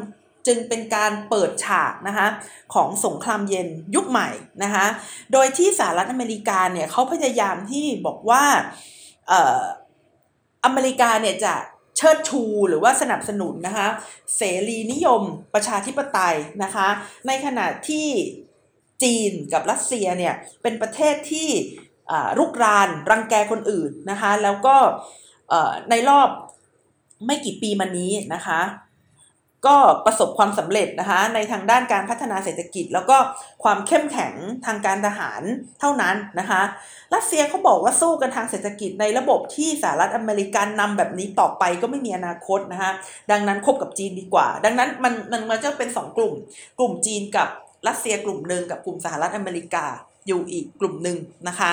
จึงเป็นการเปิดฉากนะคะของสงครามเย็นยุคใหม่นะคะโดยที่สหรัฐอเมริกาเนี่ยเขาพยายามที่บอกว่าเอ่ออเมริกาเนี่ยจะเชิดชูหรือว่าสนับสนุนนะคะเสรีนิยมประชาธิปไตยนะคะในขณะที่จีนกับรัสเซียเนี่ยเป็นประเทศที่รุกรานรังแกคนอื่นนะคะแล้วก็ในรอบไม่กี่ปีมานี้นะคะ ก็ประสบความสำเร็จนะคะในทางด้านการพัฒนาเศรษฐกิจ แล้วก็ความเข้มแข็งทางการทหารเท่านั้นนะคะรัสเซียเขาบอกว่าสู้กันทางเศรษฐกิจในระบบที่สหรัฐอเมริกันนำแบบนี้ต่อไปก็ไม่มีอนาคตนะคะดังนั้นคบกับจีนดีกว่า ดังนั้นมันมันมันจะเป็น 2 กลุ่ม กลุ่มจีนกับรัสเซียกลุ่มหนึ่งกับกลุ่มสหรัฐอเมริกาอยู่อีกกลุ่มหนึ่งนะคะ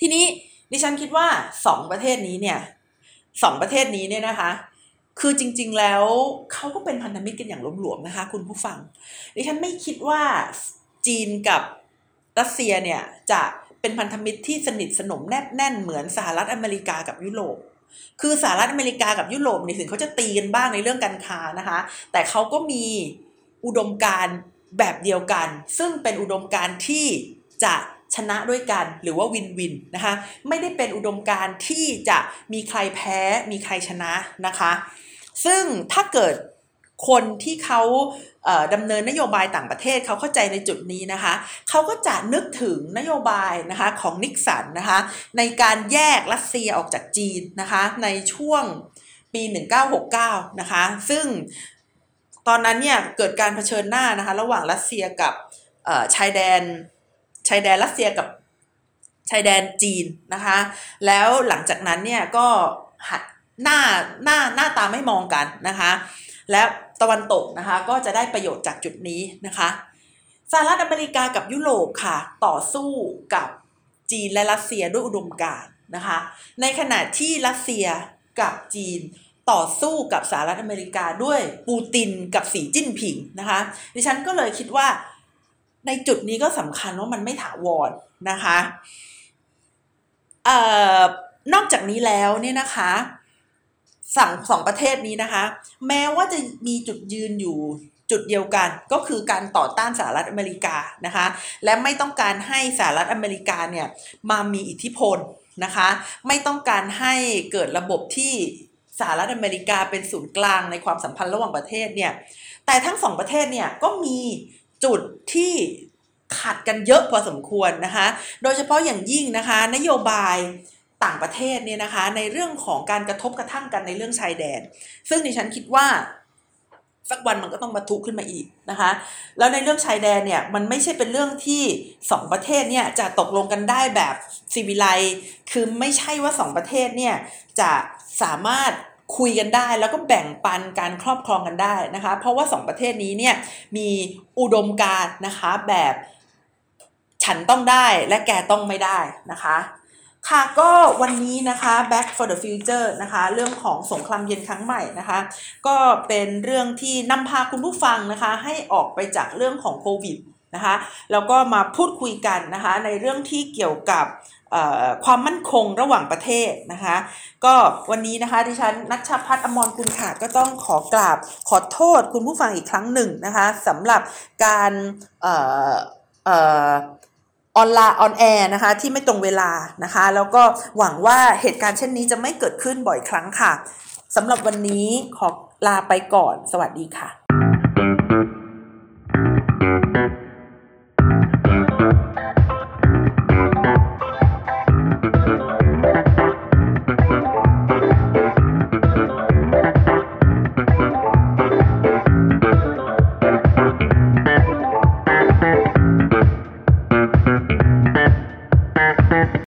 ทีนี้ดิฉันคิดว่าสองประเทศนี้เนี่ยสองประเทศนี้เนี่ยนะคะ คือจริง ๆ แล้วเขาก็เป็นพันธมิตรกันอย่างหลวมๆนะคะ คุณผู้ฟัง ดิฉันไม่คิดว่าจีนกับรัสเซียเนี่ยจะเป็นพันธมิตรที่สนิทสนมแนบแน่นเหมือนสหรัฐอเมริกากับยุโรป คือสหรัฐอเมริกากับยุโรปในถึงเขาจะตีกันบ้างในเรื่องการค้านะคะ แต่เขาก็มีอุดมการแบบเดียวกัน ซึ่งเป็นอุดมการที่จะชนะด้วยกันหรือว่าวินวินนะคะ ไม่ได้เป็นอุดมการที่จะมีใครแพ้มีใครชนะนะคะ ซึ่งถ้าเกิดคนที่เขาดำเนินนโยบายต่างประเทศเขาเข้าใจในจุดนี้นะคะ เขาก็จะนึกถึงนโยบายนะคะของนิกสันนะคะในการแยกรัสเซียออกจากจีนนะคะในช่วงปี 1969 นะคะ ซึ่งตอนนั้นเนี่ยเกิดการเผชิญหน้านะคะระหว่างรัสเซียกับชายแดนชายแดนรัสเซียกับชายแดนจีนนะคะ แล้วหลังจากนั้นเนี่ยก็หัด หน้าหน้าหน้าตาไม่มองกันนะคะ และตะวันตกนะคะก็จะได้ประโยชน์จากจุดนี้นะคะสหรัฐอเมริกากับยุโรปค่ะ ต่อสู้กับจีนและรัสเซียด้วยอุดมการณ์นะคะ ในขณะที่รัสเซียกับจีนต่อสู้กับสหรัฐอเมริกาด้วยปูตินกับสีจิ้นผิงนะคะ ดิฉันก็เลยคิดว่าในจุดนี้ก็สำคัญว่ามันไม่ถาวรนะคะเอ่อนอกจากนี้แล้วเนี่ยนะคะ สั่งสองประเทศนี้นะคะ แม้ว่าจะมีจุดยืนอยู่จุดเดียวกันก็คือการต่อต้านสหรัฐอเมริกานะคะ และไม่ต้องการให้สหรัฐอเมริกาเนี่ยมามีอิทธิพลนะคะ ไม่ต้องการให้เกิดระบบที่สหรัฐอเมริกาเป็นศูนย์กลางในความสัมพันธ์ระหว่างประเทศเนี่ยแต่ทั้งสองประเทศเนี่ยก็มีจุดที่ขัดกันเยอะพอสมควรนะคะ โดยเฉพาะอย่างยิ่งนะคะ นโยบาย ต่างประเทศเนี่ยนะคะในเรื่องของการกระทบกระทั่งกันในเรื่องชายแดน ซึ่งดิฉันคิดว่าสักวันมันก็ต้องมาทุขึ้นมาอีกนะคะ แล้วในเรื่องชายแดนเนี่ยมันไม่ใช่เป็นเรื่องที่สองประเทศเนี่ยจะตกลงกันได้แบบซีวิไลคือไม่ใช่ว่าสองประเทศเนี่ยจะสามารถคุยกันได้แล้วก็แบ่งปันการครอบครองกันได้นะคะ เพราะว่าสองประเทศนี้เนี่ยมีอุดมการนะคะแบบฉันต้องได้และแกต้องไม่ได้นะคะ ค่ะก็วันนี้นะคะ Back for the Future นะคะ เรื่องของสงครามเย็นครั้งใหม่นะคะ ก็เป็นเรื่องที่นำพาคุณผู้ฟังนะคะ ให้ออกไปจากเรื่องของโควิดนะคะแล้วก็มาพูดคุยกันนะคะในเรื่องที่เกี่ยวกับความมั่นคงระหว่างประเทศนะคะ ก็วันนี้นะคะดิฉันนัชชาพัฒน์อมรคุณขาดก็ต้องขอกราบขอโทษคุณผู้ฟังอีกครั้งหนึ่งนะคะสำหรับการเอ่อเอ่อ ออนไลน์ on air นะคะที่ไม่ตรงเวลานะคะ แล้วก็หวังว่าเหตุการณ์เช่นนี้จะไม่เกิดขึ้นบ่อยครั้งค่ะสำหรับวันนี้ขอลาไปก่อน สวัสดีค่ะ